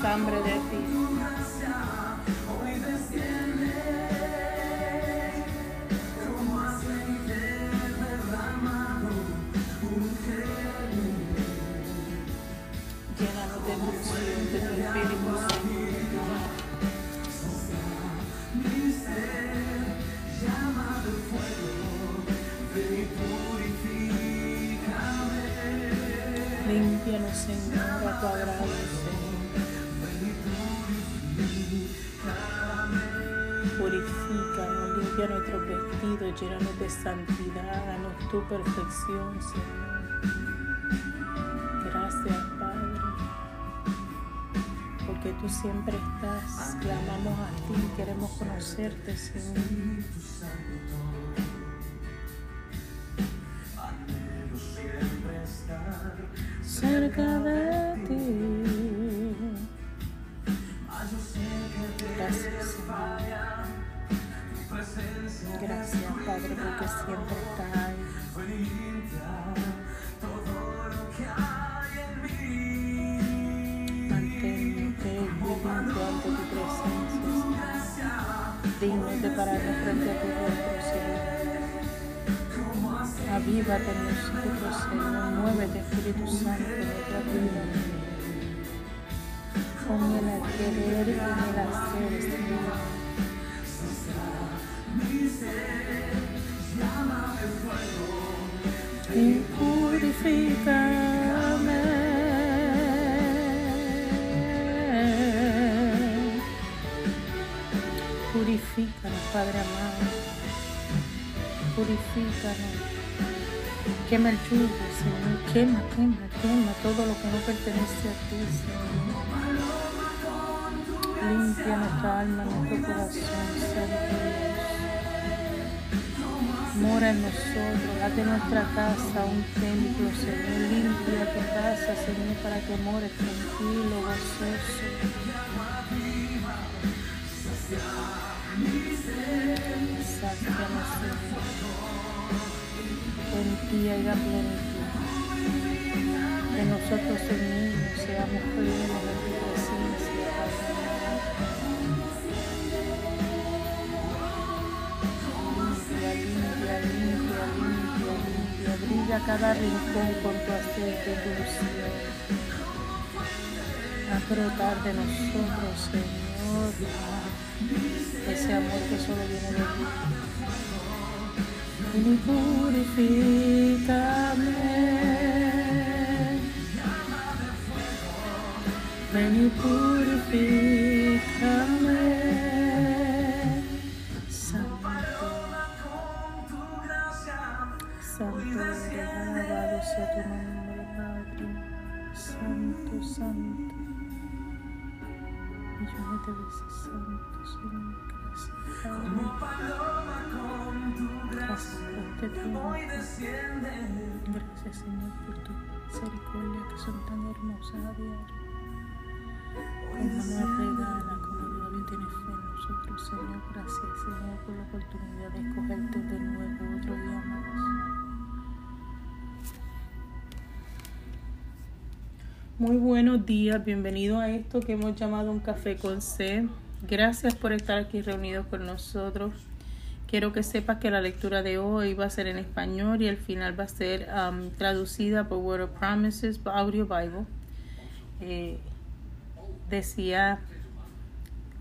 ven y purifícame. Límpianos, Señor, a tu agrado, Señor. Purifícanos, limpia nuestros vestidos, llénanos de santidad, danos tu perfección, Señor. Gracias, Padre, porque tú siempre estás, clamamos a ti, queremos conocerte, Señor. Cerca de Gracias, Señor. Gracias, Padre, porque siempre estás ahí. Manténnos limpio ante tu presencia. Dignos de pararnos frente a tu rostro, Señor. Avívate en nosotros, Señor. Muévete, Espíritu Santo, en nuestra vida. Pon el querer y en el hacer, Señor. Y purifícame. Purifícanos, Padre amado. Purifícanos. Quema el yugo, Señor. Quema, quema, quema todo lo que no pertenece a ti, Señor. Limpia nuestra alma, nuestro corazón, Santo. Mora en nosotros, haz de nuestra casa un templo, Señor. Limpia tu casa, Señor, para que mores tranquilo, gozoso. Sácianos, Señor. En ti haya plenitud. Que nosotros, Señor, seamos plenos en tu Brilla cada rincón con tu aceite, unción. A brotar de nosotros, Señor, ese amor que solo viene de ti. Y purifícame. Ven y purifícame. Santo. Millones de veces santo, Señor. Gracias, Padre. Gracias por este tiempo. Gracias, Señor, por tu misericordia que son tan hermosas a diario. Como nos regala, como todavía tienes fe en nosotros, Señor. Gracias, Señor, por la oportunidad de escogerte de nuevo otro día más. Muy buenos días, bienvenido a esto que hemos llamado un café con C. Gracias por estar aquí reunidos con nosotros. Quiero que sepas que la lectura de hoy va a ser en español y el final va a ser um, traducida por Word of Promises, Audio Bible. Eh, decía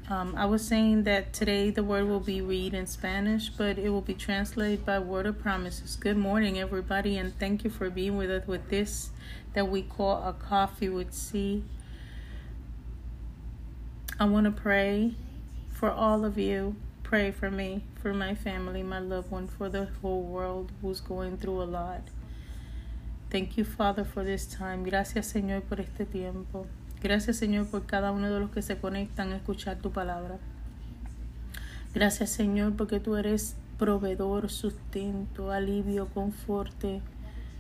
Um, I was saying that today the word will be read in Spanish, but it will be translated by Word of Promises. Good morning, everybody, and thank you for being with us with this that we call a coffee with C. I want to pray for all of you. Pray for me, for my family, my loved one, for the whole world who's going through a lot. Thank you, Father, for this time. Gracias, Señor, por este tiempo. Gracias Señor por cada uno de los que se conectan a escuchar tu palabra. Gracias Señor porque tú eres proveedor, sustento, alivio, conforte,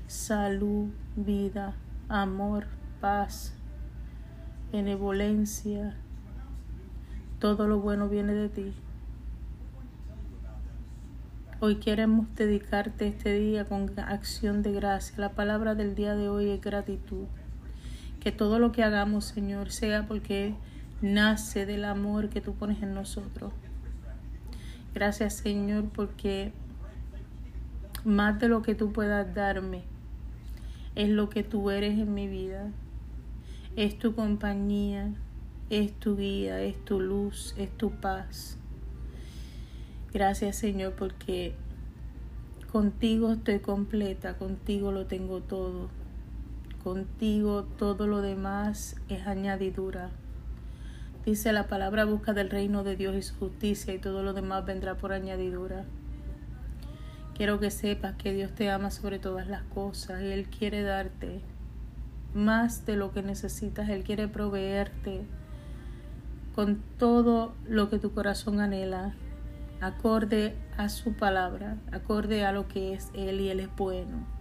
salud, vida, amor, paz, benevolencia. Todo lo bueno viene de ti. Hoy queremos dedicarte este día con acción de gracia. La palabra del día de hoy es gratitud. Que todo lo que hagamos, Señor, sea porque nace del amor que tú pones en nosotros. Gracias, Señor, porque más de lo que tú puedas darme es lo que tú eres en mi vida. Es tu compañía, es tu guía, es tu luz, es tu paz. Gracias, Señor, porque contigo estoy completa, contigo lo tengo todo. Contigo todo lo demás es añadidura. Dice la palabra busca del reino de Dios y su justicia y todo lo demás vendrá por añadidura. Quiero que sepas que Dios te ama sobre todas las cosas y Él quiere darte más de lo que necesitas. Él quiere proveerte con todo lo que tu corazón anhela, acorde a su palabra, acorde a lo que es Él y Él es bueno.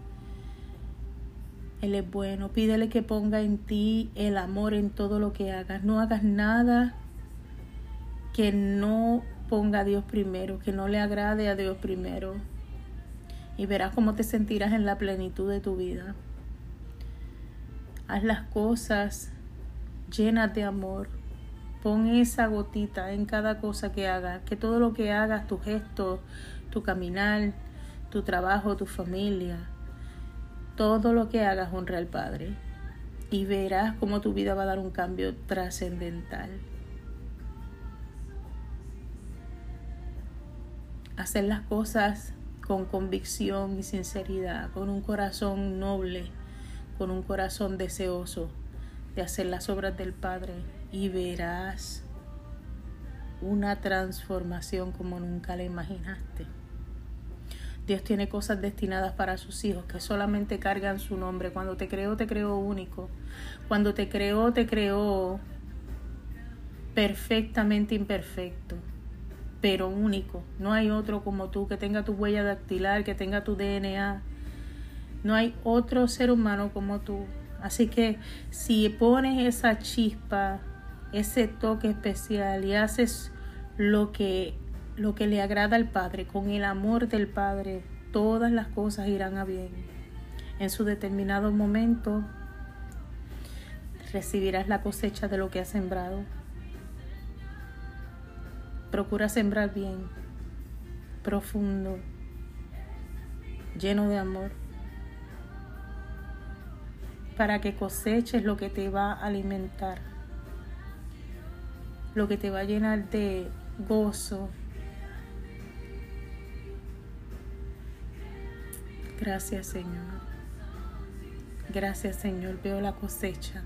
Él es bueno. Pídele que ponga en ti el amor en todo lo que hagas. No hagas nada que no ponga a Dios primero, que no le agrade a Dios primero. Y verás cómo te sentirás en la plenitud de tu vida. Haz las cosas llenas de amor. Pon esa gotita en cada cosa que hagas. Que todo lo que hagas, tu gesto, tu caminar, tu trabajo, tu familia, todo lo que hagas honra al Padre y verás cómo tu vida va a dar un cambio trascendental. Hacer las cosas con convicción y sinceridad, con un corazón noble, con un corazón deseoso de hacer las obras del Padre y verás una transformación como nunca la imaginaste. Dios tiene cosas destinadas para sus hijos que solamente cargan su nombre. Cuando te creó, te creó único. Cuando te creó, te creó perfectamente imperfecto, pero único. No hay otro como tú que tenga tu huella dactilar, que tenga tu DNA. No hay otro ser humano como tú. Así que si pones esa chispa, ese toque especial y haces lo que lo que le agrada al Padre, con el amor del Padre, todas las cosas irán a bien. En su determinado momento recibirás la cosecha de lo que has sembrado. Procura sembrar bien, profundo, lleno de amor, para que coseches lo que te va a alimentar, lo que te va a llenar de gozo, Gracias Señor. Gracias Señor. Veo la cosecha.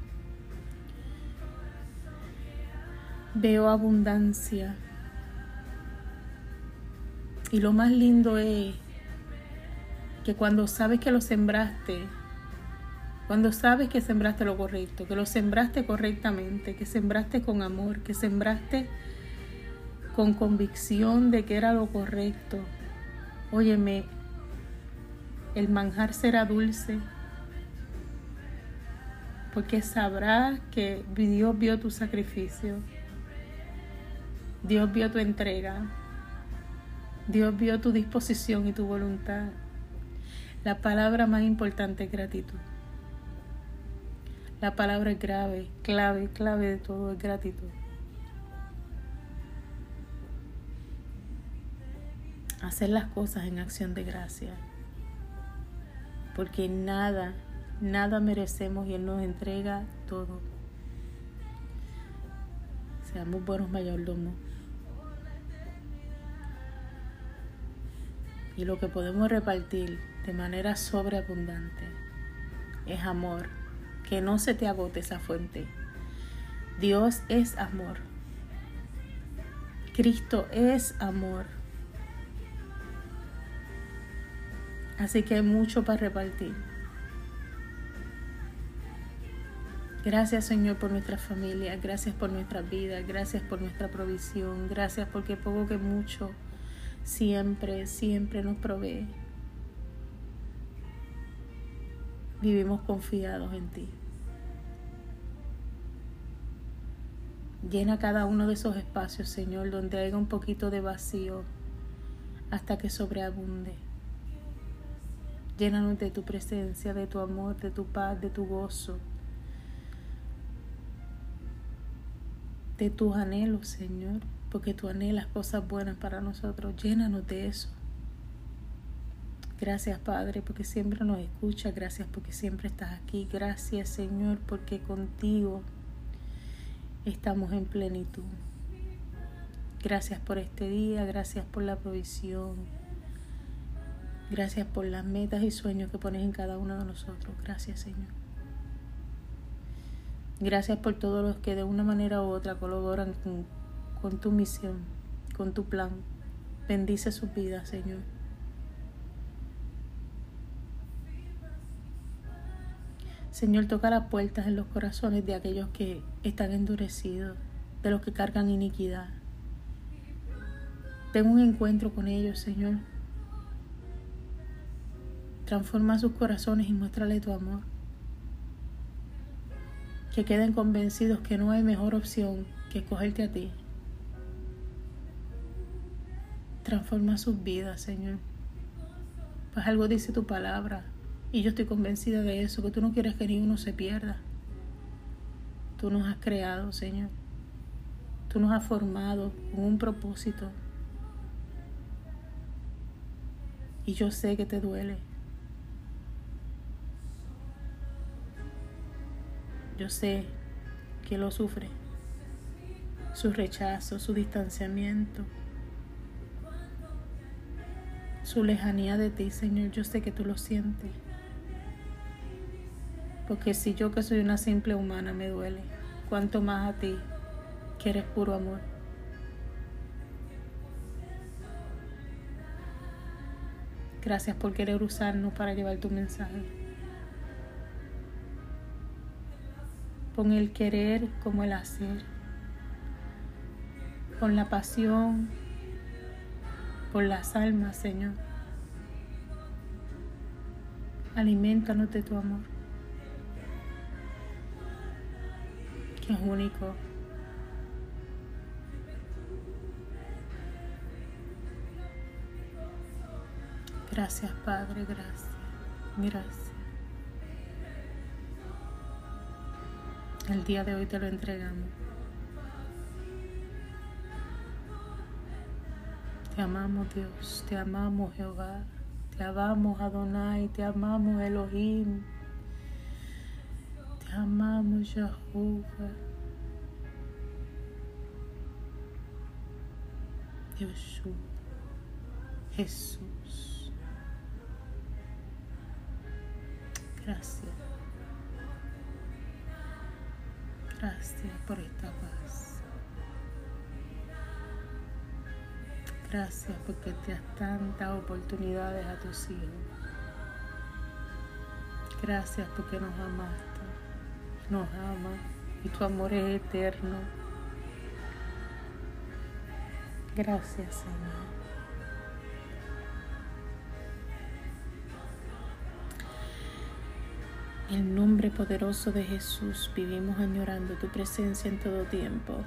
Veo abundancia. Y lo más lindo es que cuando sabes que lo sembraste, cuando sabes que sembraste lo correcto, que lo sembraste correctamente, que sembraste con amor, que sembraste con convicción de que era lo correcto, óyeme, el manjar será dulce, porque sabrás que Dios vio tu sacrificio, Dios vio tu entrega, Dios vio tu disposición y tu voluntad. La palabra más importante es gratitud. La palabra es grave, clave, clave de todo es gratitud. Hacer las cosas en acción de gracia porque nada, nada merecemos y Él nos entrega todo. Seamos buenos mayordomos. Y lo que podemos repartir de manera sobreabundante es amor. Que no se te agote esa fuente. Dios es amor. Cristo es amor. Así que hay mucho para repartir. Gracias Señor por nuestra familia, gracias por nuestra vida, gracias por nuestra provisión, gracias porque poco que mucho siempre, siempre nos provee. Vivimos confiados en ti. Llena cada uno de esos espacios, Señor, donde haya un poquito de vacío hasta que sobreabunde. Llénanos de tu presencia, de tu amor, de tu paz, de tu gozo, de tus anhelos, Señor, porque tú anhelas cosas buenas para nosotros. Llénanos de eso. Gracias, Padre, porque siempre nos escuchas. Gracias porque siempre estás aquí. Gracias, Señor, porque contigo estamos en plenitud. Gracias por este día. Gracias por la provisión. Gracias por las metas y sueños que pones en cada uno de nosotros. Gracias, Señor. Gracias por todos los que de una manera u otra colaboran con, tu misión, con tu plan. Bendice su vida, Señor. Señor, toca las puertas en los corazones de aquellos que están endurecidos, de los que cargan iniquidad. Tengo un encuentro con ellos, Señor. Transforma sus corazones y muéstrale tu amor. Que queden convencidos que no hay mejor opción que escogerte a ti. Transforma sus vidas, Señor. Pues algo dice tu palabra. Y yo estoy convencida de eso, que tú no quieres que ninguno se pierda. Tú nos has creado, Señor. Tú nos has formado con un propósito. Y yo sé que te duele. Yo sé que lo sufre. Su rechazo, su distanciamiento, su lejanía de ti, Señor, yo sé que tú lo sientes. Porque si yo que soy una simple humana me duele, cuanto más a ti, que eres puro amor. Gracias por querer usarnos para llevar tu mensaje. Con el querer como el hacer, con la pasión por las almas, Señor. Alimentanos de tu amor, que es único. Gracias, Padre, gracias. Gracias. El día de hoy te lo entregamos. Te amamos Dios, te amamos Jehová, te amamos Adonai, te amamos Elohim, te amamos Jehová. Dios, Jesús. Gracias. Gracias por esta paz. Gracias porque te das tantas oportunidades a tus hijos. Gracias porque nos amaste, nos amas y tu amor es eterno. Gracias, Señor. El nombre poderoso de Jesús vivimos añorando tu presencia en todo tiempo.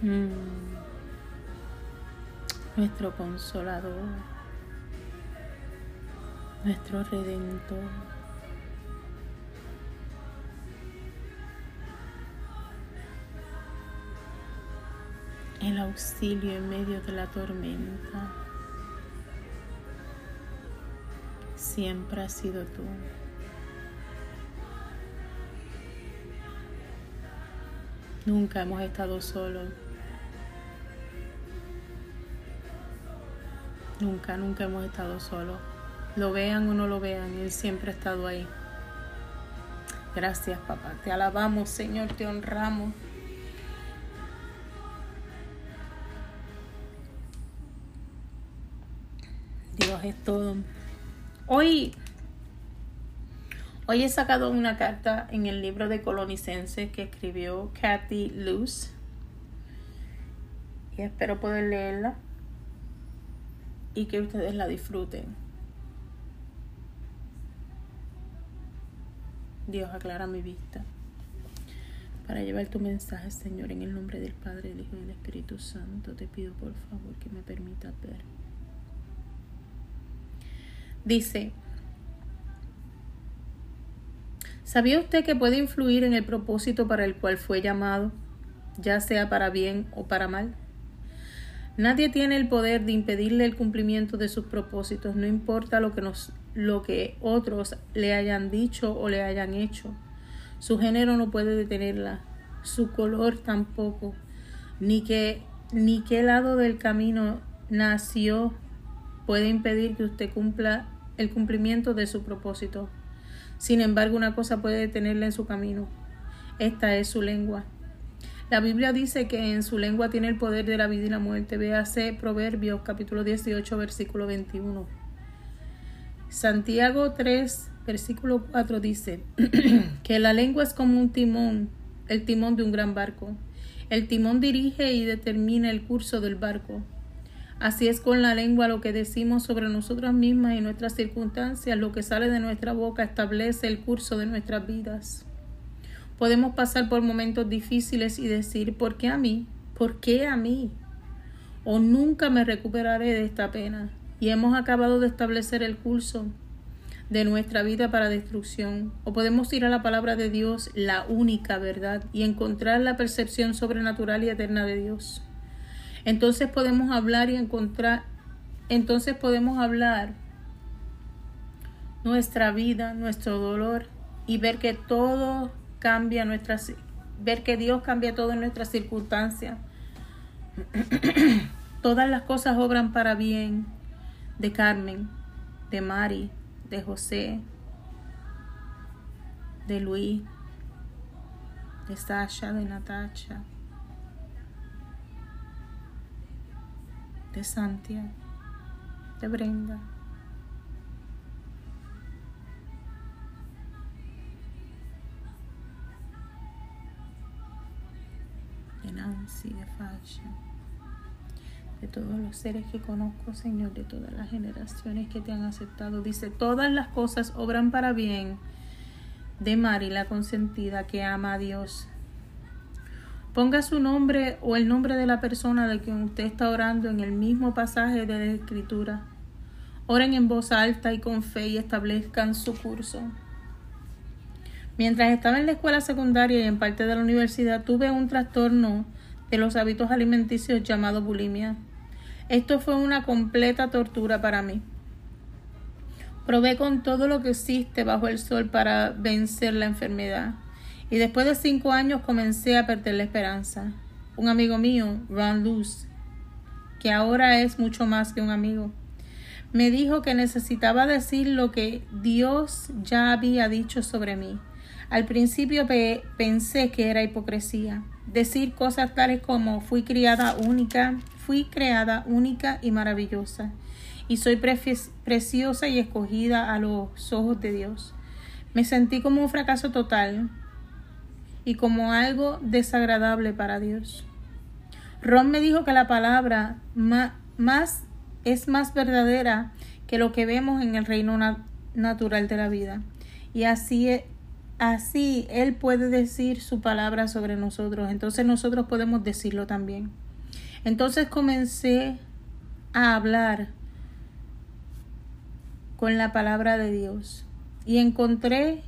Mm. Nuestro consolador nuestro Redentor. el auxilio en medio de la tormenta. Siempre has sido tú. Nunca hemos estado solos. Nunca, nunca hemos estado solos. Lo vean o no lo vean, Él siempre ha estado ahí. Gracias, papá. Te alabamos, Señor, te honramos. Dios es todo. Hoy Hoy he sacado una carta en el libro de Colonicenses que escribió Kathy Luce y espero poder leerla y que ustedes la disfruten. Dios aclara mi vista para llevar tu mensaje, Señor, en el nombre del Padre, del Hijo y del Espíritu Santo. Te pido por favor que me permitas ver. Dice, ¿Sabía usted que puede influir en el propósito para el cual fue llamado, ya sea para bien o para mal? Nadie tiene el poder de impedirle el cumplimiento de sus propósitos, no importa lo que, nos, lo que otros le hayan dicho o le hayan hecho. Su género no puede detenerla, su color tampoco, ni que ni qué lado del camino nació puede impedir que usted cumpla el cumplimiento de su propósito. Sin embargo, una cosa puede detenerla en su camino. Esta es su lengua. La Biblia dice que en su lengua tiene el poder de la vida y la muerte. Véase Proverbios capítulo 18 versículo 21. Santiago 3 versículo 4 dice que la lengua es como un timón, el timón de un gran barco. El timón dirige y determina el curso del barco. Así es con la lengua lo que decimos sobre nosotras mismas y nuestras circunstancias, lo que sale de nuestra boca establece el curso de nuestras vidas. Podemos pasar por momentos difíciles y decir, ¿por qué a mí? ¿Por qué a mí? O nunca me recuperaré de esta pena. Y hemos acabado de establecer el curso de nuestra vida para destrucción. O podemos ir a la palabra de Dios, la única verdad, y encontrar la percepción sobrenatural y eterna de Dios entonces podemos hablar y encontrar, entonces podemos hablar nuestra vida, nuestro dolor y ver que todo cambia nuestras ver que Dios cambia todo en nuestras circunstancias. Todas las cosas obran para bien de Carmen, de Mari, de José, de Luis, de Sasha, de Natasha, de Santiago, de Brenda. de Nancy, de Fashion, de todos los seres que conozco, Señor, de todas las generaciones que te han aceptado. Dice, todas las cosas obran para bien de Mari, la consentida que ama a Dios Ponga su nombre o el nombre de la persona de quien usted está orando en el mismo pasaje de la Escritura. Oren en voz alta y con fe y establezcan su curso. Mientras estaba en la escuela secundaria y en parte de la universidad, tuve un trastorno de los hábitos alimenticios llamado bulimia. Esto fue una completa tortura para mí. Probé con todo lo que existe bajo el sol para vencer la enfermedad. Y después de cinco años comencé a perder la esperanza. Un amigo mío, Ron Luz, que ahora es mucho más que un amigo, me dijo que necesitaba decir lo que Dios ya había dicho sobre mí. Al principio pensé que era hipocresía. Decir cosas tales como fui criada única, fui creada única y maravillosa, y soy preciosa y escogida a los ojos de Dios. Me sentí como un fracaso total, y como algo desagradable para Dios. Ron me dijo que la palabra más es más verdadera que lo que vemos en el reino natural de la vida. Y así, e, así Él puede decir su palabra sobre nosotros. Entonces nosotros podemos decirlo también. Entonces comencé a hablar con la palabra de Dios y encontré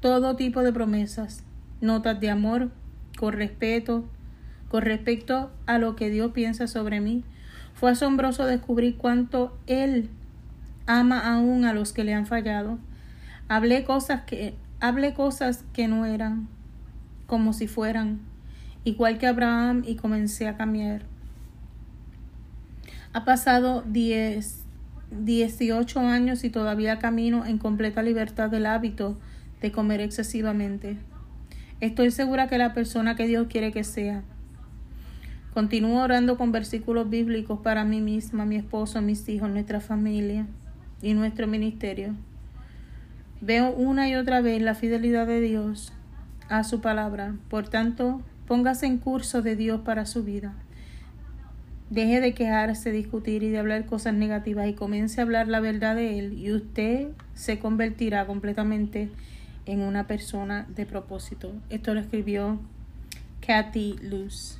todo tipo de promesas notas de amor, con respeto, con respecto a lo que Dios piensa sobre mí. Fue asombroso descubrir cuánto Él ama aún a los que le han fallado. Hablé cosas que, hablé cosas que no eran, como si fueran, igual que Abraham, y comencé a cambiar. Ha pasado diez, 18 años y todavía camino en completa libertad del hábito de comer excesivamente. Estoy segura que la persona que Dios quiere que sea. Continúo orando con versículos bíblicos para mí misma, mi esposo, mis hijos, nuestra familia y nuestro ministerio. Veo una y otra vez la fidelidad de Dios a su palabra. Por tanto, póngase en curso de Dios para su vida. Deje de quejarse, discutir y de hablar cosas negativas y comience a hablar la verdad de Él y usted se convertirá completamente en una persona de propósito. Esto lo escribió Kathy Luz.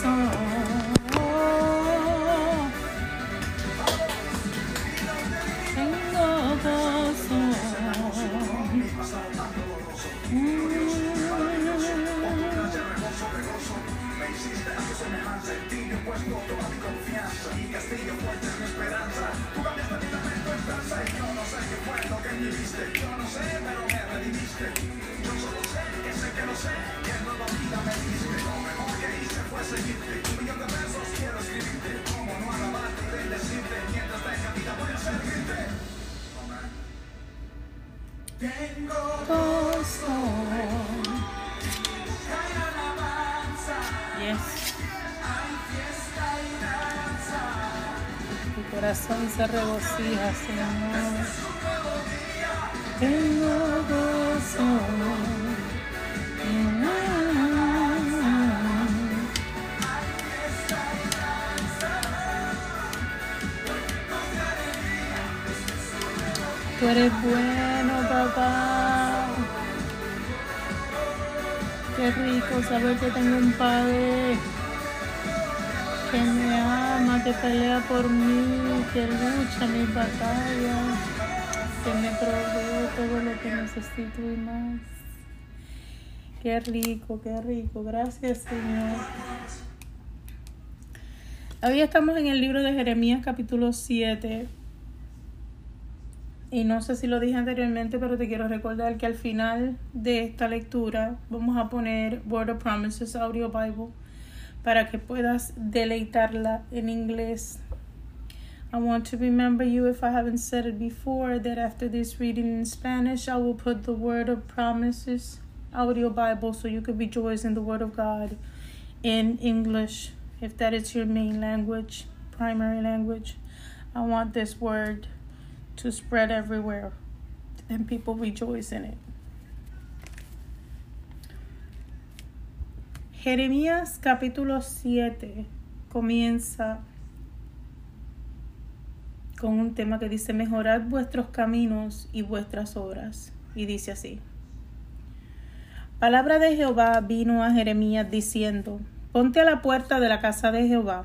そ。Corazón se regocija, Señor. Tengo gozo. Tú eres bueno, papá. Qué rico saber que tengo un padre que me ama, que pelea por mí, que lucha mis batallas, que me provee todo lo que necesito y más. Qué rico, qué rico. Gracias, Señor. Hoy estamos en el libro de Jeremías capítulo 7. Y no sé si lo dije anteriormente, pero te quiero recordar que al final de esta lectura vamos a poner Word of Promises Audio Bible para que puedas deleitarla en inglés. I want to remember you, if I haven't said it before, that after this reading in Spanish, I will put the Word of Promises audio Bible so you can rejoice in the Word of God in English, if that is your main language, primary language. I want this word to spread everywhere and people rejoice in it. Jeremías capítulo 7 comienza con un tema que dice, mejorad vuestros caminos y vuestras obras. Y dice así. Palabra de Jehová vino a Jeremías diciendo, ponte a la puerta de la casa de Jehová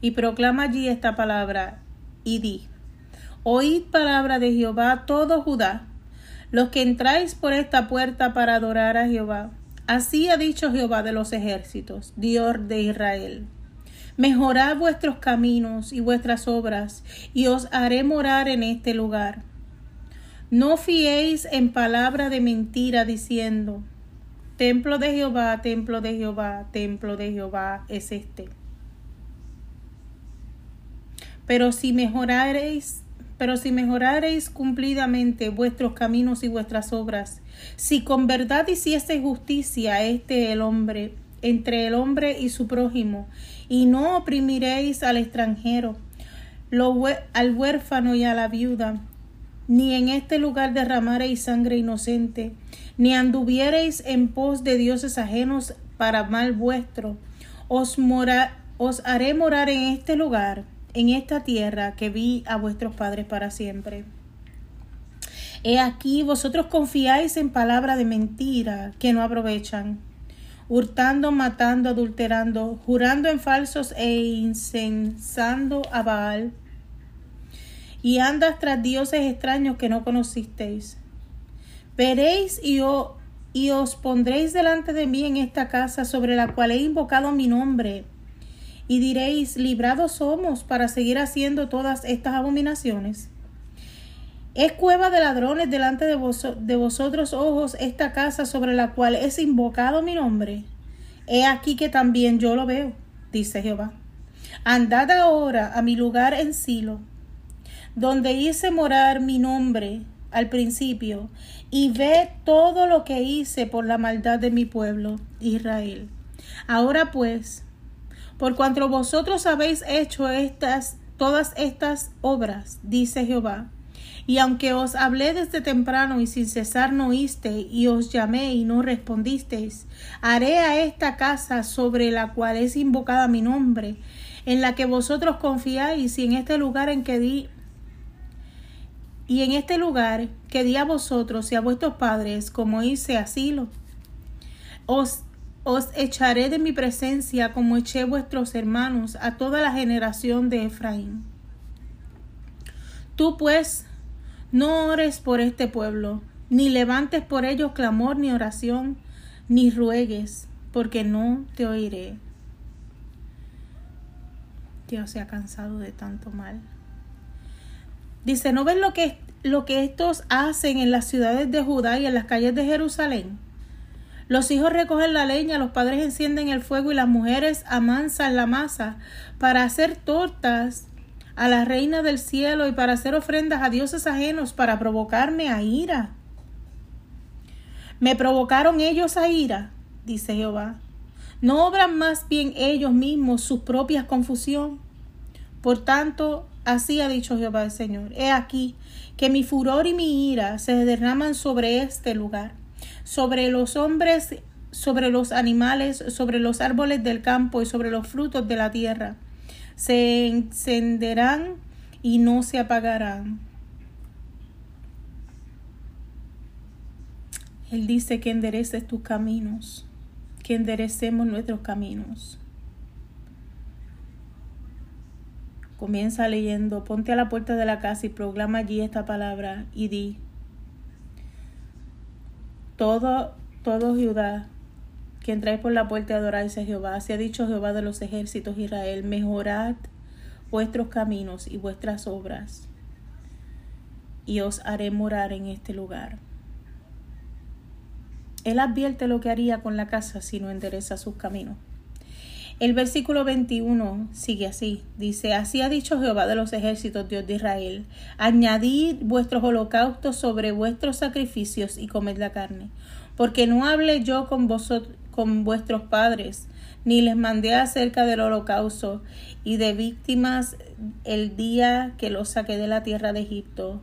y proclama allí esta palabra y di, oíd palabra de Jehová todo Judá, los que entráis por esta puerta para adorar a Jehová Así ha dicho Jehová de los ejércitos, Dios de Israel. Mejorad vuestros caminos y vuestras obras, y os haré morar en este lugar. No fiéis en palabra de mentira diciendo, Templo de Jehová, templo de Jehová, templo de Jehová es este. Pero si mejoraréis pero si mejorareis cumplidamente vuestros caminos y vuestras obras, si con verdad hiciese justicia este el hombre, entre el hombre y su prójimo, y no oprimiréis al extranjero, al huérfano y a la viuda, ni en este lugar derramaréis sangre inocente, ni anduviereis en pos de dioses ajenos para mal vuestro, os haré morar en este lugar en esta tierra que vi a vuestros padres para siempre. He aquí vosotros confiáis en palabra de mentira que no aprovechan, hurtando, matando, adulterando, jurando en falsos e incensando a Baal. y andas tras dioses extraños que no conocisteis. Veréis y, y os pondréis delante de mí en esta casa sobre la cual he invocado mi nombre, y diréis, librados somos para seguir haciendo todas estas abominaciones. Es cueva de ladrones delante de, vosotros ojos esta casa sobre la cual es invocado mi nombre. He aquí que también yo lo veo, dice Jehová. Andad ahora a mi lugar en Silo, donde hice morar mi nombre al principio, y ve todo lo que hice por la maldad de mi pueblo, Israel. Ahora pues, por cuanto vosotros habéis hecho estas, todas estas obras, dice Jehová, y aunque os hablé desde temprano y sin cesar no oíste, y os llamé y no respondisteis, haré a esta casa sobre la cual es invocada mi nombre, en la que vosotros confiáis, y en este lugar en que di y en este lugar que di a vosotros y a vuestros padres, como hice asilo, os, os echaré de mi presencia como eché vuestros hermanos a toda la generación de Efraín. Tú pues no ores por este pueblo, ni levantes por ellos clamor ni oración, ni ruegues, porque no te oiré. Dios se ha cansado de tanto mal. Dice, ¿no ves lo que, lo que estos hacen en las ciudades de Judá y en las calles de Jerusalén? Los hijos recogen la leña, los padres encienden el fuego y las mujeres amansan la masa para hacer tortas a la reina del cielo y para hacer ofrendas a dioses ajenos para provocarme a ira. Me provocaron ellos a ira, dice Jehová. ¿No obran más bien ellos mismos su propia confusión? Por tanto, Así ha dicho Jehová el Señor. He aquí que mi furor y mi ira se derraman sobre este lugar, sobre los hombres, sobre los animales, sobre los árboles del campo y sobre los frutos de la tierra. Se encenderán y no se apagarán. Él dice que endereces tus caminos, que enderecemos nuestros caminos. Comienza leyendo, ponte a la puerta de la casa y proclama allí esta palabra y di, todo, todo Judá, que entráis por la puerta y adoráis a Jehová, así ha dicho Jehová de los ejércitos Israel, mejorad vuestros caminos y vuestras obras, y os haré morar en este lugar. Él advierte lo que haría con la casa si no endereza sus caminos. El versículo 21 sigue así. Dice, así ha dicho Jehová de los ejércitos, Dios de Israel, añadid vuestros holocaustos sobre vuestros sacrificios y comed la carne. Porque no hablé yo con vosotros, con vuestros padres, ni les mandé acerca del holocausto y de víctimas el día que los saqué de la tierra de Egipto.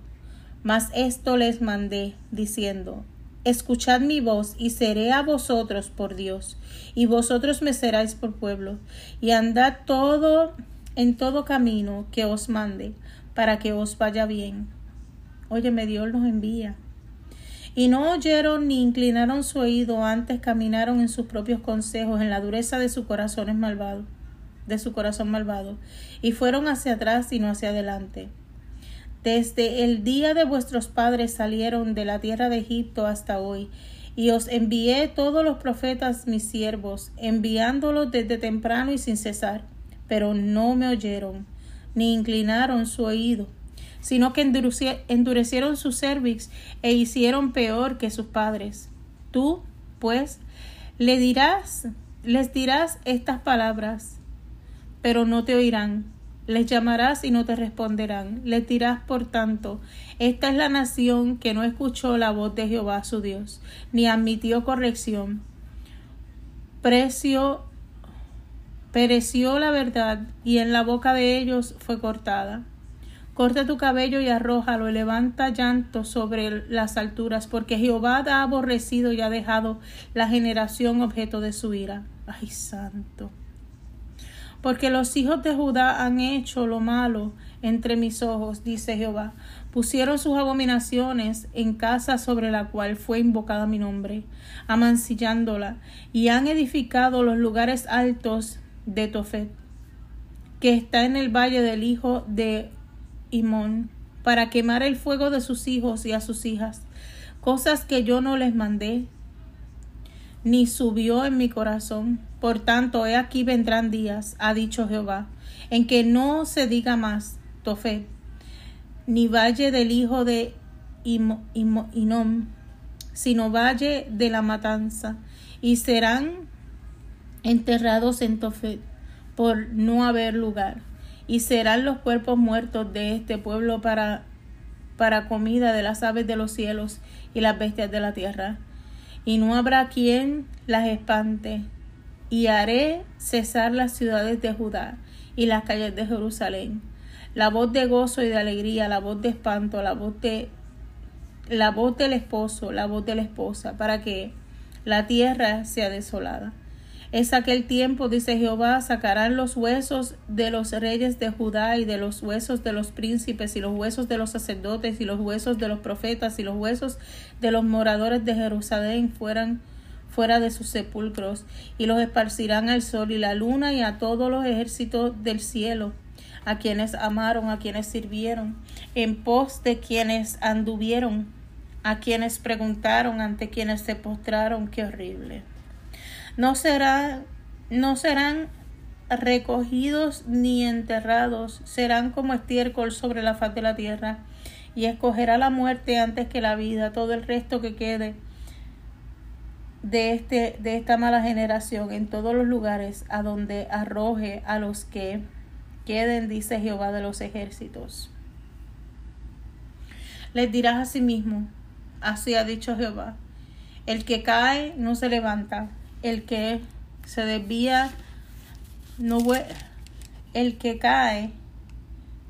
Mas esto les mandé, diciendo, Escuchad mi voz y seré a vosotros por Dios, y vosotros me seráis por pueblo, y andad todo en todo camino que os mande, para que os vaya bien. Óyeme, Dios nos envía. Y no oyeron ni inclinaron su oído, antes caminaron en sus propios consejos, en la dureza de su corazón malvado, de su corazón malvado, y fueron hacia atrás y no hacia adelante. Desde el día de vuestros padres salieron de la tierra de Egipto hasta hoy, y os envié todos los profetas mis siervos, enviándolos desde temprano y sin cesar, pero no me oyeron, ni inclinaron su oído, sino que endurecieron su cervix e hicieron peor que sus padres. Tú, pues, le dirás, les dirás estas palabras, pero no te oirán les llamarás y no te responderán. Les dirás, por tanto, esta es la nación que no escuchó la voz de Jehová su Dios, ni admitió corrección. Precio, pereció la verdad, y en la boca de ellos fue cortada. Corta tu cabello y arrójalo, y levanta llanto sobre las alturas, porque Jehová ha aborrecido y ha dejado la generación objeto de su ira. Ay, santo porque los hijos de Judá han hecho lo malo entre mis ojos, dice Jehová. Pusieron sus abominaciones en casa sobre la cual fue invocada mi nombre, amancillándola, y han edificado los lugares altos de Tofet, que está en el valle del hijo de Imón, para quemar el fuego de sus hijos y a sus hijas, cosas que yo no les mandé, ni subió en mi corazón. Por tanto, he aquí vendrán días, ha dicho Jehová, en que no se diga más Tofet, ni valle del hijo de Inom, sino valle de la matanza, y serán enterrados en Tofet por no haber lugar, y serán los cuerpos muertos de este pueblo para, para comida de las aves de los cielos y las bestias de la tierra, y no habrá quien las espante, y haré cesar las ciudades de Judá y las calles de Jerusalén. La voz de gozo y de alegría, la voz de espanto, la voz de la voz del esposo, la voz de la esposa, para que la tierra sea desolada. Es aquel tiempo, dice Jehová, sacarán los huesos de los reyes de Judá y de los huesos de los príncipes y los huesos de los sacerdotes y los huesos de los profetas y los huesos de los moradores de Jerusalén fueran fuera de sus sepulcros y los esparcirán al sol y la luna y a todos los ejércitos del cielo a quienes amaron, a quienes sirvieron, en pos de quienes anduvieron, a quienes preguntaron, ante quienes se postraron, qué horrible. No será, no serán recogidos ni enterrados, serán como estiércol sobre la faz de la tierra, y escogerá la muerte antes que la vida, todo el resto que quede de, este, de esta mala generación en todos los lugares a donde arroje a los que queden, dice Jehová de los ejércitos. Les dirás a sí mismo, así ha dicho Jehová, el que cae no se levanta, el que se desvía no el que cae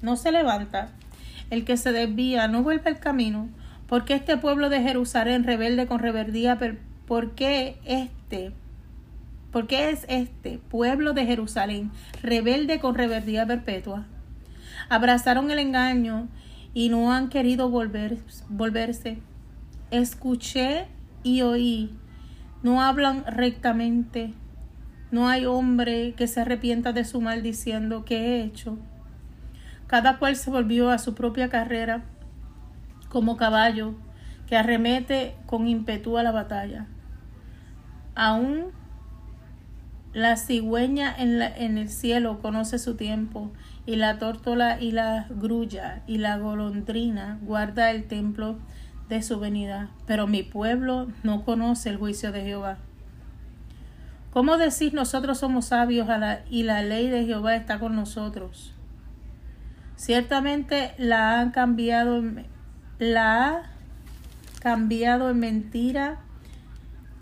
no se levanta, el que se desvía no vuelve al camino, porque este pueblo de Jerusalén rebelde con rebeldía, ¿por qué este? ¿Por qué es este pueblo de Jerusalén rebelde con rebeldía perpetua? Abrazaron el engaño y no han querido volver, volverse. Escuché y oí no hablan rectamente. No hay hombre que se arrepienta de su mal diciendo ¿qué he hecho? Cada cual se volvió a su propia carrera como caballo que arremete con ímpetu a la batalla. Aún la cigüeña en, en el cielo conoce su tiempo, y la tórtola y la grulla y la golondrina guarda el templo de su venida, pero mi pueblo no conoce el juicio de Jehová. ¿Cómo decir nosotros somos sabios y la ley de Jehová está con nosotros? Ciertamente la han cambiado, la ha cambiado en mentira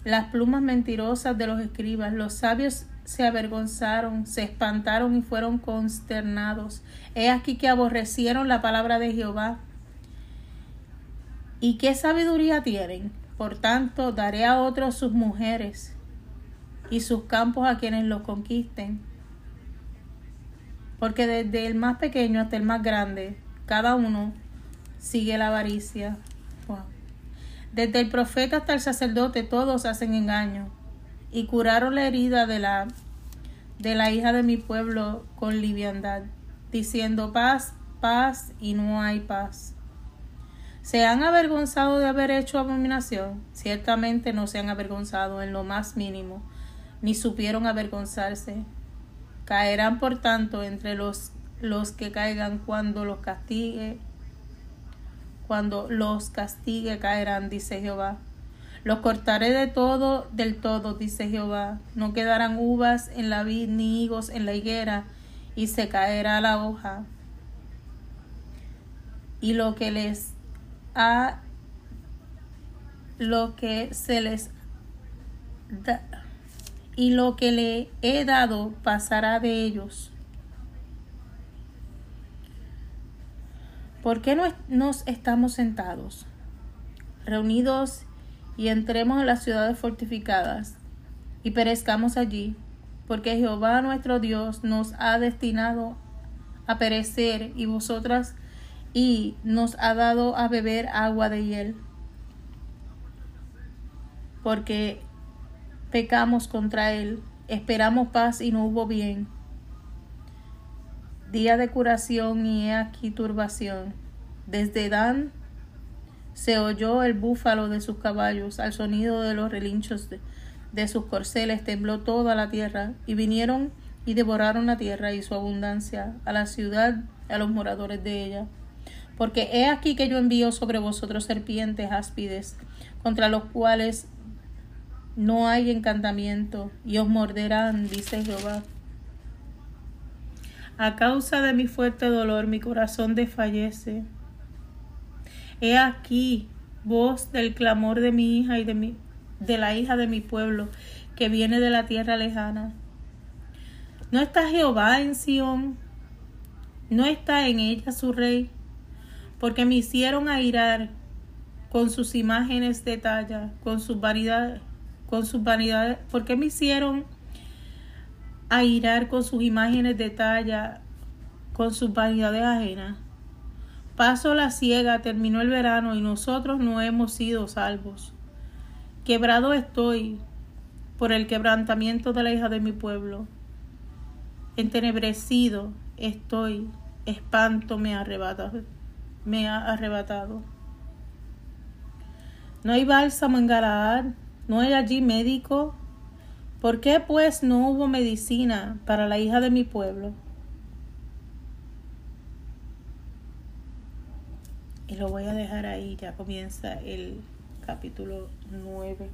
las plumas mentirosas de los escribas. Los sabios se avergonzaron, se espantaron y fueron consternados. He aquí que aborrecieron la palabra de Jehová ¿Y qué sabiduría tienen? Por tanto, daré a otros sus mujeres y sus campos a quienes los conquisten. Porque desde el más pequeño hasta el más grande, cada uno sigue la avaricia. Desde el profeta hasta el sacerdote, todos hacen engaño. Y curaron la herida de la, de la hija de mi pueblo con liviandad, diciendo paz, paz, y no hay paz. ¿Se han avergonzado de haber hecho abominación? Ciertamente no se han avergonzado en lo más mínimo, ni supieron avergonzarse. Caerán, por tanto, entre los, los que caigan cuando los castigue. Cuando los castigue caerán, dice Jehová. Los cortaré de todo, del todo, dice Jehová. No quedarán uvas en la vid ni higos en la higuera, y se caerá la hoja. Y lo que les a lo que se les da y lo que le he dado pasará de ellos. ¿Por qué no nos estamos sentados, reunidos y entremos en las ciudades fortificadas y perezcamos allí? Porque Jehová nuestro Dios nos ha destinado a perecer y vosotras y nos ha dado a beber agua de hiel, porque pecamos contra él, esperamos paz y no hubo bien. Día de curación y he aquí turbación. Desde Dan se oyó el búfalo de sus caballos, al sonido de los relinchos de, de sus corceles tembló toda la tierra, y vinieron y devoraron la tierra y su abundancia, a la ciudad, a los moradores de ella. Porque he aquí que yo envío sobre vosotros serpientes áspides, contra los cuales no hay encantamiento, y os morderán, dice Jehová. A causa de mi fuerte dolor, mi corazón desfallece. He aquí voz del clamor de mi hija y de mi de la hija de mi pueblo, que viene de la tierra lejana. ¿No está Jehová en Sión? ¿No está en ella su rey? Porque me hicieron airar con sus imágenes de talla, con sus vanidades, con sus vanidades, porque me hicieron airar con sus imágenes de talla, con sus vanidades ajenas. Paso la ciega, terminó el verano y nosotros no hemos sido salvos. Quebrado estoy por el quebrantamiento de la hija de mi pueblo. Entenebrecido estoy, espanto me ha arrebatado. Me ha arrebatado. No hay bálsamo en Galaad, no hay allí médico. ¿Por qué pues no hubo medicina para la hija de mi pueblo? Y lo voy a dejar ahí, ya comienza el capítulo 9.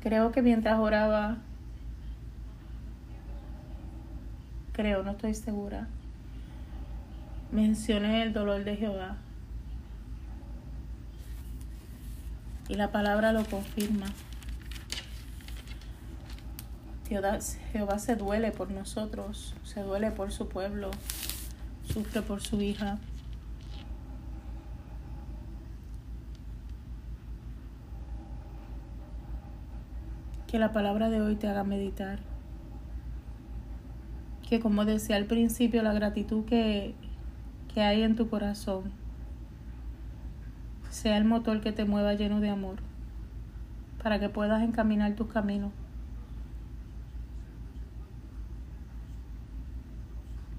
Creo que mientras oraba, creo, no estoy segura, mencioné el dolor de Jehová. Y la palabra lo confirma. Jehová, Jehová se duele por nosotros, se duele por su pueblo, sufre por su hija. Que la palabra de hoy te haga meditar. Que como decía al principio, la gratitud que, que hay en tu corazón sea el motor que te mueva lleno de amor para que puedas encaminar tus caminos.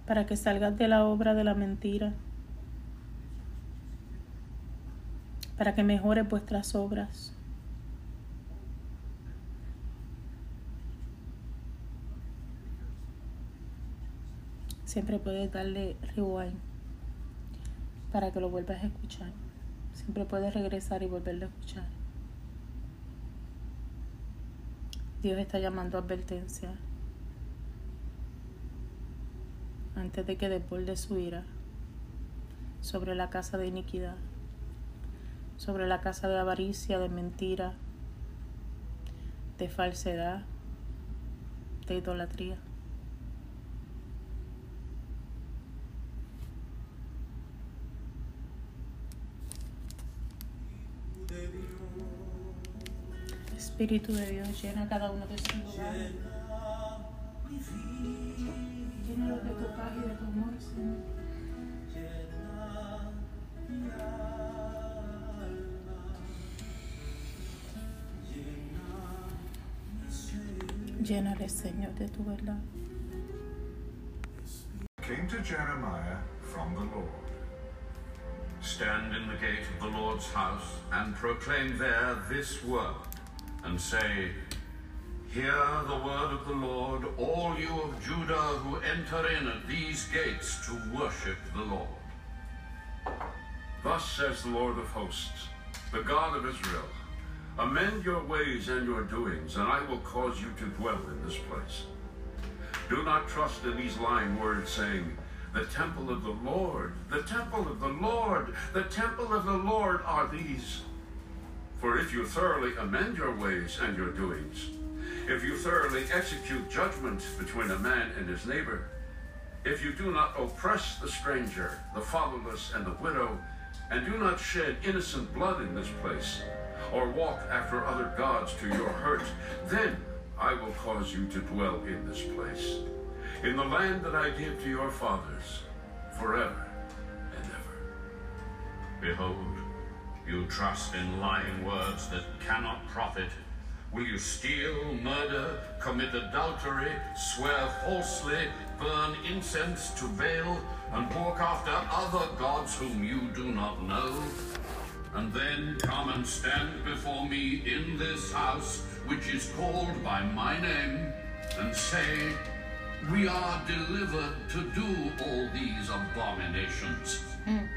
Para que salgas de la obra de la mentira. Para que mejores vuestras obras. siempre puedes darle rewind para que lo vuelvas a escuchar. Siempre puedes regresar y volverlo a escuchar. Dios está llamando advertencia antes de que desborde su ira sobre la casa de iniquidad, sobre la casa de avaricia, de mentira, de falsedad, de idolatría. Espíritu de Dios, llena cada uno de sus lugares. De tu paz y de tu amor, Señor. Señor, de tu verdad. Came to Jeremiah from the Lord. Stand in the gate of the Lord's house and proclaim there this word, and say, Hear the word of the Lord, all you of Judah who enter in at these gates to worship the Lord. Thus says the Lord of hosts, the God of Israel, Amend your ways and your doings, and I will cause you to dwell in this place. Do not trust in these lying words, saying, the temple of the Lord, the temple of the Lord, the temple of the Lord are these. For if you thoroughly amend your ways and your doings, if you thoroughly execute judgment between a man and his neighbor, if you do not oppress the stranger, the fatherless, and the widow, and do not shed innocent blood in this place, or walk after other gods to your hurt, then I will cause you to dwell in this place in the land that I give to your fathers forever and ever. Behold, you trust in lying words that cannot profit, Will you steal, murder, commit adultery, swear falsely, burn incense to Baal, and walk after other gods whom you do not know? And then come and stand before me in this house, which is called by my name, and say, We are delivered to do all these abominations. Hmm.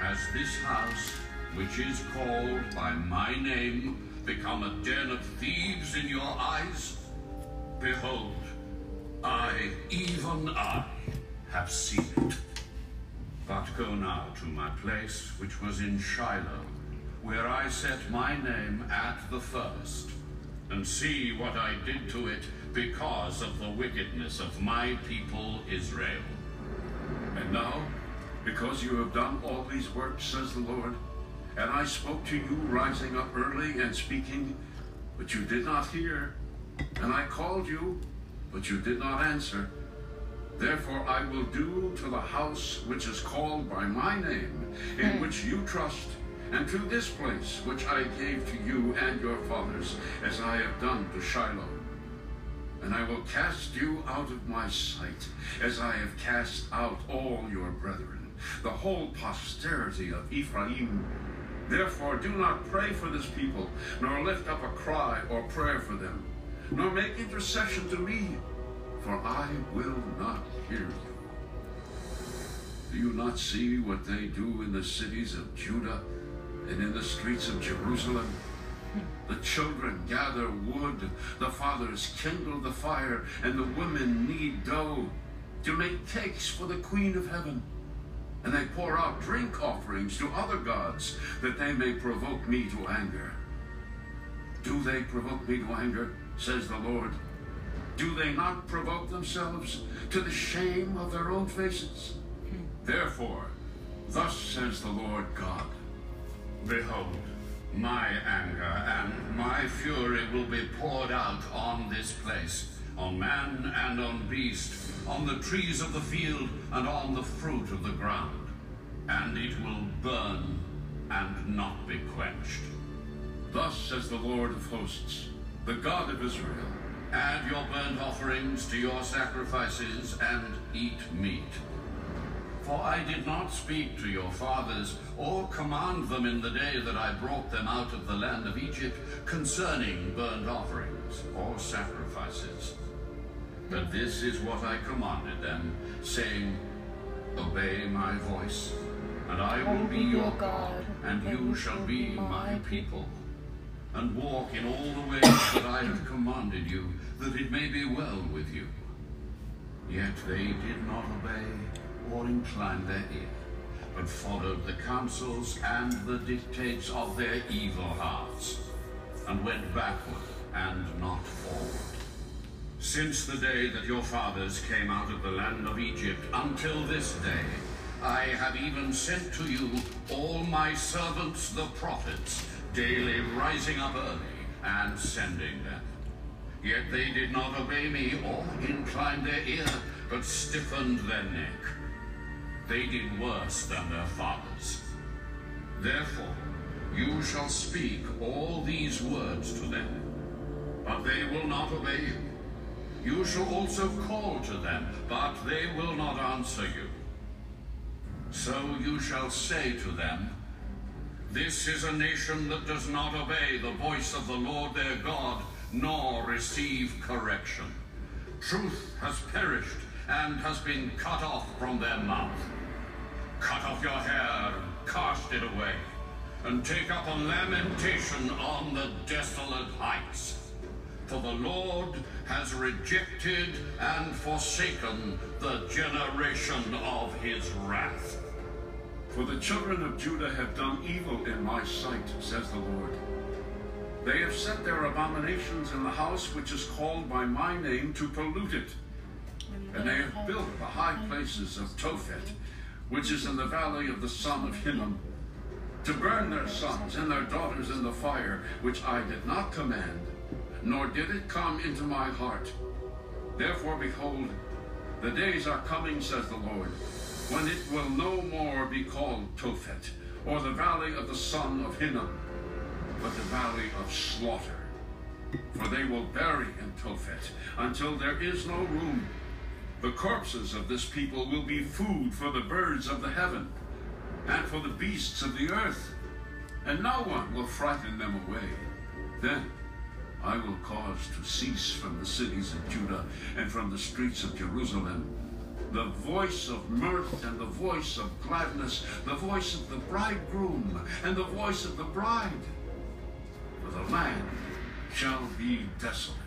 Has this house, which is called by my name, become a den of thieves in your eyes? Behold, I, even I, have seen it. But go now to my place, which was in Shiloh, where I set my name at the first, and see what I did to it because of the wickedness of my people Israel. And now, because you have done all these works, says the Lord, and I spoke to you rising up early and speaking, but you did not hear, and I called you, but you did not answer. Therefore I will do to the house which is called by my name, in hmm. which you trust, and to this place which I gave to you and your fathers, as I have done to Shiloh. And I will cast you out of my sight, as I have cast out all your brethren, the whole posterity of Ephraim. Therefore do not pray for this people, nor lift up a cry or prayer for them, nor make intercession to me, for I will not hear you. Do you not see what they do in the cities of Judah and in the streets of Jerusalem? The children gather wood, the fathers kindle the fire, and the women knead dough to make cakes for the Queen of Heaven. And they pour out drink offerings to other gods, that they may provoke me to anger. Do they provoke me to anger, says the Lord? Do they not provoke themselves to the shame of their own faces? Therefore, thus says the Lord God Behold, my anger and my fury will be poured out on this place, on man and on beast, on the trees of the field and on the fruit of the ground, and it will burn and not be quenched. Thus says the Lord of hosts, the God of Israel Add your burnt offerings to your sacrifices and eat meat. For I did not speak to your fathers or command them in the day that I brought them out of the land of Egypt concerning burnt offerings or sacrifices. But this is what I commanded them, saying, Obey my voice, and I will be your God, and you shall be my people. And walk in all the ways that I have commanded you, that it may be well with you. Yet they did not obey or incline their ear, but followed the counsels and the dictates of their evil hearts, and went backward and not forward. Since the day that your fathers came out of the land of Egypt until this day, I have even sent to you all my servants the prophets, daily rising up early and sending them. Yet they did not obey me or incline their ear, but stiffened their neck. They did worse than their fathers. Therefore, you shall speak all these words to them, but they will not obey you. You shall also call to them, but they will not answer you. So you shall say to them, This is a nation that does not obey the voice of the Lord their God, nor receive correction. Truth has perished and has been cut off from their mouth. Cut off your hair cast it away, and take up a lamentation on the desolate heights. For the Lord has rejected and forsaken the generation of his wrath. For the children of Judah have done evil in my sight, says the Lord. They have set their abominations in the house which is called by my name to pollute it. And they have built the high places of Tophet, which is in the valley of the son of Hinnom, to burn their sons and their daughters in the fire, which I did not command, nor did it come into my heart. Therefore, behold, the days are coming, says the Lord, when it will no more be called Tophet, or the valley of the son of Hinnom, but the valley of slaughter. For they will bury in Tophet until there is no room. The corpses of this people will be food for the birds of the heaven and for the beasts of the earth, and no one will frighten them away. Then I will cause to cease from the cities of Judah and from the streets of Jerusalem the voice of mirth and the voice of gladness, the voice of the bridegroom and the voice of the bride. For the land shall be desolate.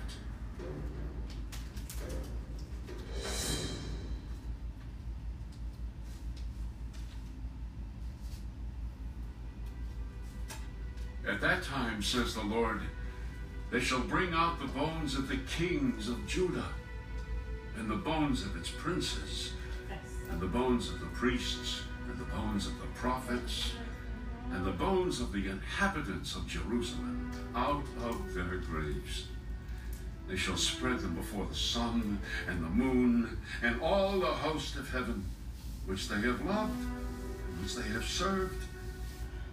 At that time, says the Lord, they shall bring out the bones of the kings of Judah, and the bones of its princes, and the bones of the priests, and the bones of the prophets, and the bones of the inhabitants of Jerusalem out of their graves. They shall spread them before the sun and the moon and all the host of heaven, which they have loved, and which they have served,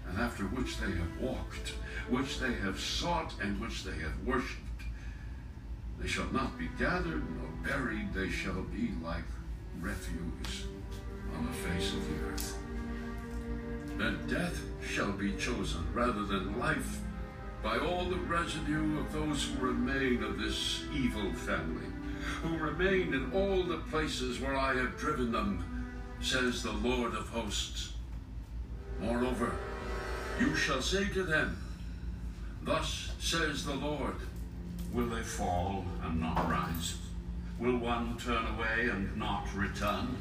and after which they have walked, which they have sought, and which they have worshipped. They shall not be gathered nor buried, they shall be like refuse on the face of the earth. Then death shall be chosen rather than life by all the residue of those who remain of this evil family, who remain in all the places where I have driven them, says the Lord of hosts. Moreover, you shall say to them, Thus says the Lord, Will they fall and not rise? Will one turn away and not return?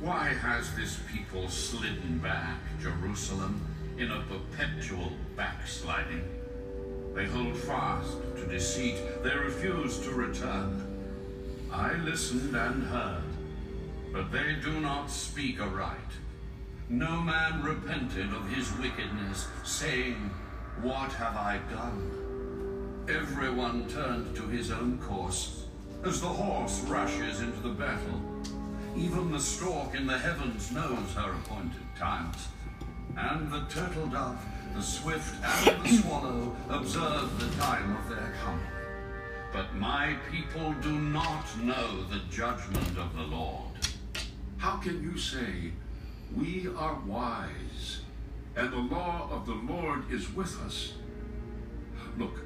Why has this people slidden back, Jerusalem, in a perpetual backsliding? They hold fast to deceit, they refuse to return. I listened and heard, but they do not speak aright. No man repented of his wickedness, saying, What have I done? Everyone turned to his own course, as the horse rushes into the battle. Even the stork in the heavens knows her appointed times. And the turtle dove, the swift, and the swallow observe the time of their coming. But my people do not know the judgment of the Lord. How can you say, We are wise, and the law of the Lord is with us? Look,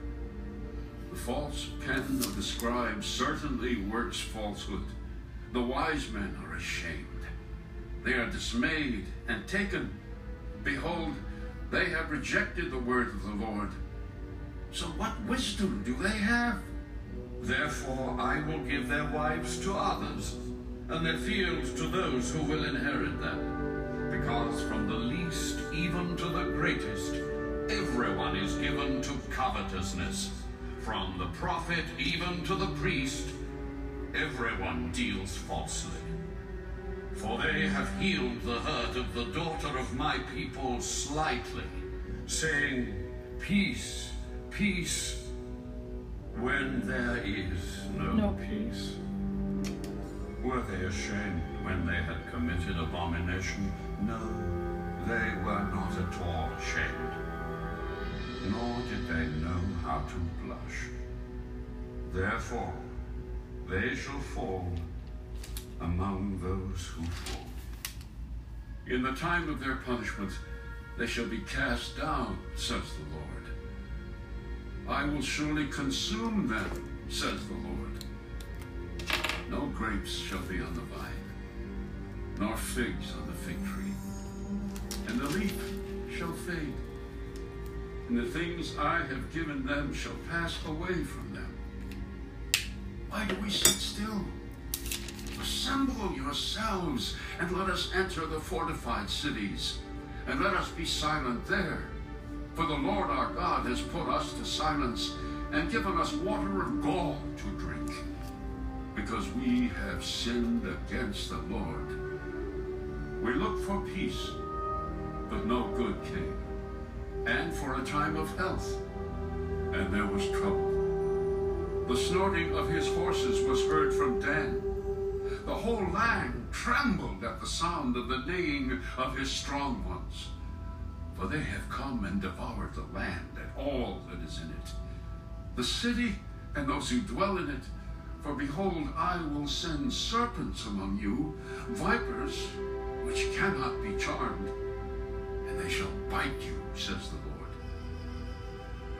the false pen of the scribe certainly works falsehood. The wise men are ashamed. They are dismayed and taken. Behold, they have rejected the word of the Lord. So what wisdom do they have? Therefore I will give their wives to others, and their fields to those who will inherit them. Because from the least even to the greatest, everyone is given to covetousness. From the prophet even to the priest, everyone deals falsely. For they have healed the hurt of the daughter of my people slightly, saying, Peace, peace, when there is no, No peace. Were they ashamed when they had committed abomination? No, they were not at all ashamed. Nor did they know how to blush. Therefore, they shall fall among those who fall. In the time of their punishment, they shall be cast down, says the Lord. I will surely consume them, says the Lord. No grapes shall be on the vine, nor figs on the fig tree, and the leaf shall fade, and the things I have given them shall pass away from them. Why do we sit still? Assemble yourselves and let us enter the fortified cities, and let us be silent there. For the Lord our God has put us to silence and given us water of gall to drink, because we have sinned against the Lord. We looked for peace, but no good came, and for a time of health, and there was trouble. The snorting of his horses was heard from Dan. The whole land trembled at the sound of the neighing of his strong ones. For they have come and devoured the land and all that is in it. the city and those who dwell in it. For behold, I will send serpents among you, vipers which cannot be charmed, and they shall bite you, says the Lord.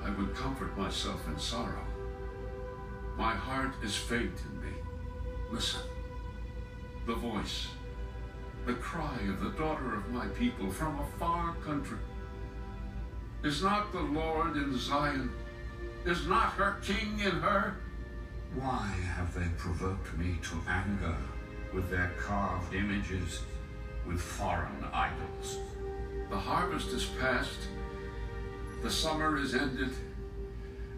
I would comfort myself in sorrow. My heart is faint in me. Listen, the voice, the cry of the daughter of my people from a far country. Is not the Lord in Zion? Is not her king in her? Why have they provoked me to anger with their carved images, with foreign idols? The harvest is past, the summer is ended,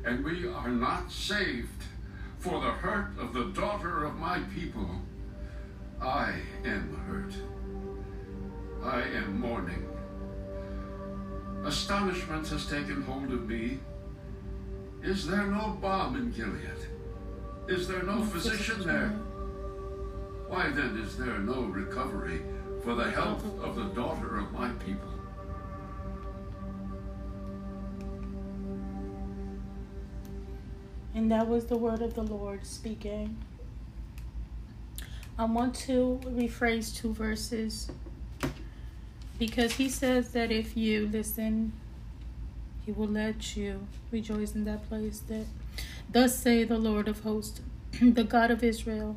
and we are not saved. For the hurt of the daughter of my people, I am hurt. I am mourning. Astonishment has taken hold of me. Is there no balm in Gilead? Is there no physician there? Why then is there no recovery for the health of the daughter of my people? And that was the word of the Lord speaking. I want to rephrase two verses because he says that if you listen, he will let you rejoice in that place. That thus say the Lord of hosts, the God of Israel,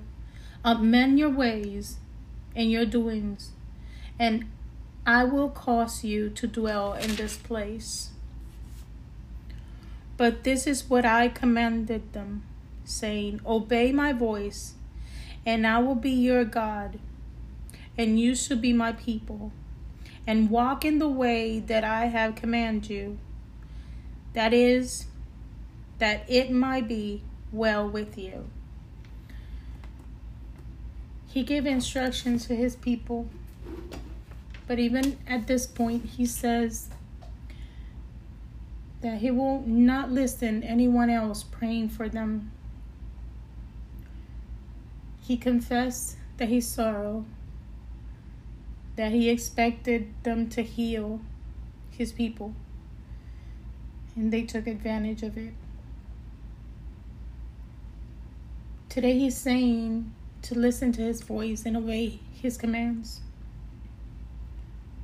amend your ways and your doings, and I will cause you to dwell in this place. But this is what I commanded them, saying, Obey my voice, and I will be your God, and you shall be my people, and walk in the way that I have commanded you. That is, that it might be well with you. He gave instructions to his people, but even at this point, he says, that he will not listen to anyone else praying for them. He confessed that he sorrowed, that he expected them to heal his people, and they took advantage of it. Today he's saying to listen to his voice and obey his commands.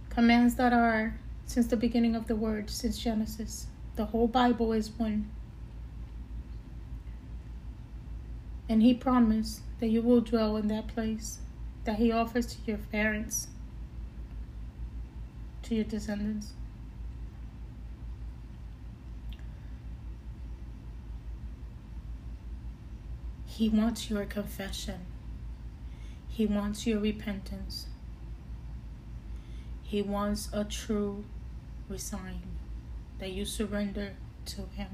Commands that are since the beginning of the word, since Genesis. The whole Bible is one. And He promised that you will dwell in that place that He offers to your parents, to your descendants. He wants your confession. He wants your repentance. He wants a true resign that you surrender to Him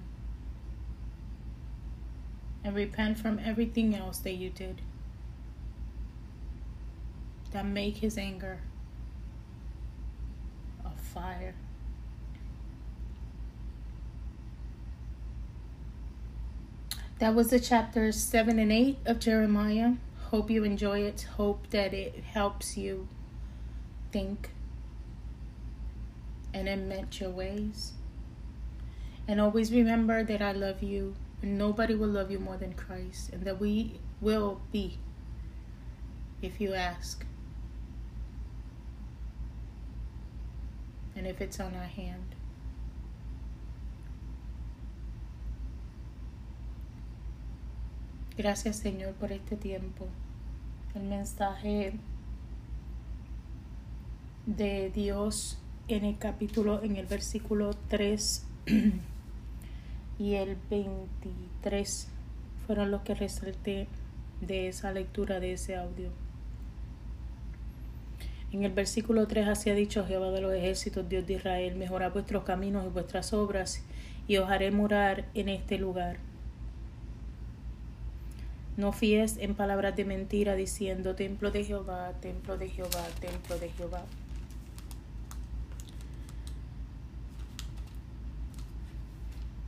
and repent from everything else that you did that make His anger a fire. That was the chapters 7 and 8 of Jeremiah. Hope you enjoy it. Hope that it helps you think and amend your ways. And always remember that I love you, nobody will love you more than Christ, and that we will be if you ask. And if it's on our hand. Gracias Señor por este tiempo. El mensaje de Dios en el capítulo, en el versículo 3 y el 23 fueron los que resalté de esa lectura de ese audio. En el versículo 3 así ha dicho Jehová de los ejércitos, Dios de Israel, mejorad vuestros caminos y vuestras obras, y os haré morar en este lugar. No fíes en palabras de mentira diciendo, templo de Jehová, templo de Jehová, templo de Jehová.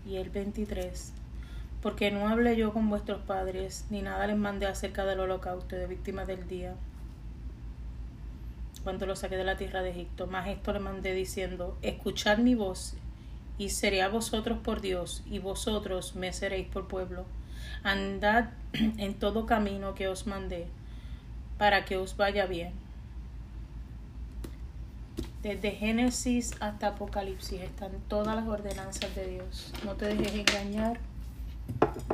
Y el 23. Porque no hablé yo con vuestros padres, ni nada les mandé acerca del holocausto de víctimas del día, cuando los saqué de la tierra de Egipto. Más esto le mandé diciendo, escuchad mi voz y seré a vosotros por Dios, y vosotros me seréis por pueblo. Andad en todo camino que os mandé, para que os vaya bien. Desde Génesis hasta Apocalipsis están todas las ordenanzas de Dios. No te dejes engañar.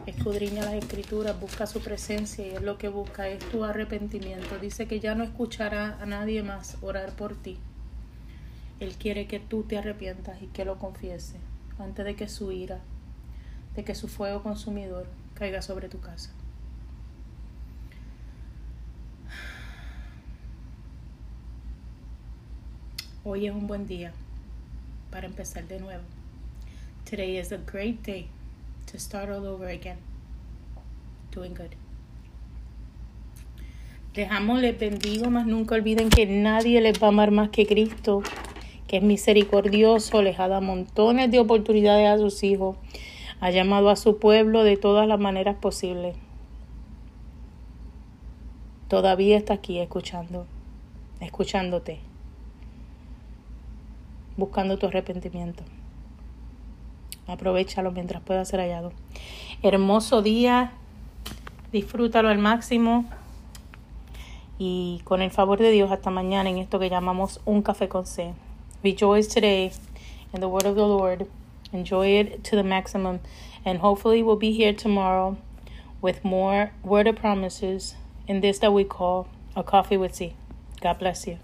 Escudriña las escrituras, busca su presencia y es lo que busca, es tu arrepentimiento. Dice que ya no escuchará a nadie más orar por ti. Él quiere que tú te arrepientas y que lo confieses antes de que su ira, de que su fuego consumidor caiga sobre tu casa. Hoy es un buen día para empezar de nuevo. Today is a great day to start all over again. Doing good. Dejamos, les bendigo, más nunca olviden que nadie les va a amar más que Cristo que es misericordioso, les ha dado montones de oportunidades a sus hijos, ha llamado a su pueblo de todas las maneras posibles. Todavía está aquí escuchando, escuchándote, buscando tu arrepentimiento. Aprovechalo mientras pueda ser hallado. Hermoso día, disfrútalo al máximo y con el favor de Dios hasta mañana en esto que llamamos un café con C. Rejoice today in the word of the Lord. Enjoy it to the maximum. And hopefully, we'll be here tomorrow with more word of promises in this that we call a coffee with C. God bless you.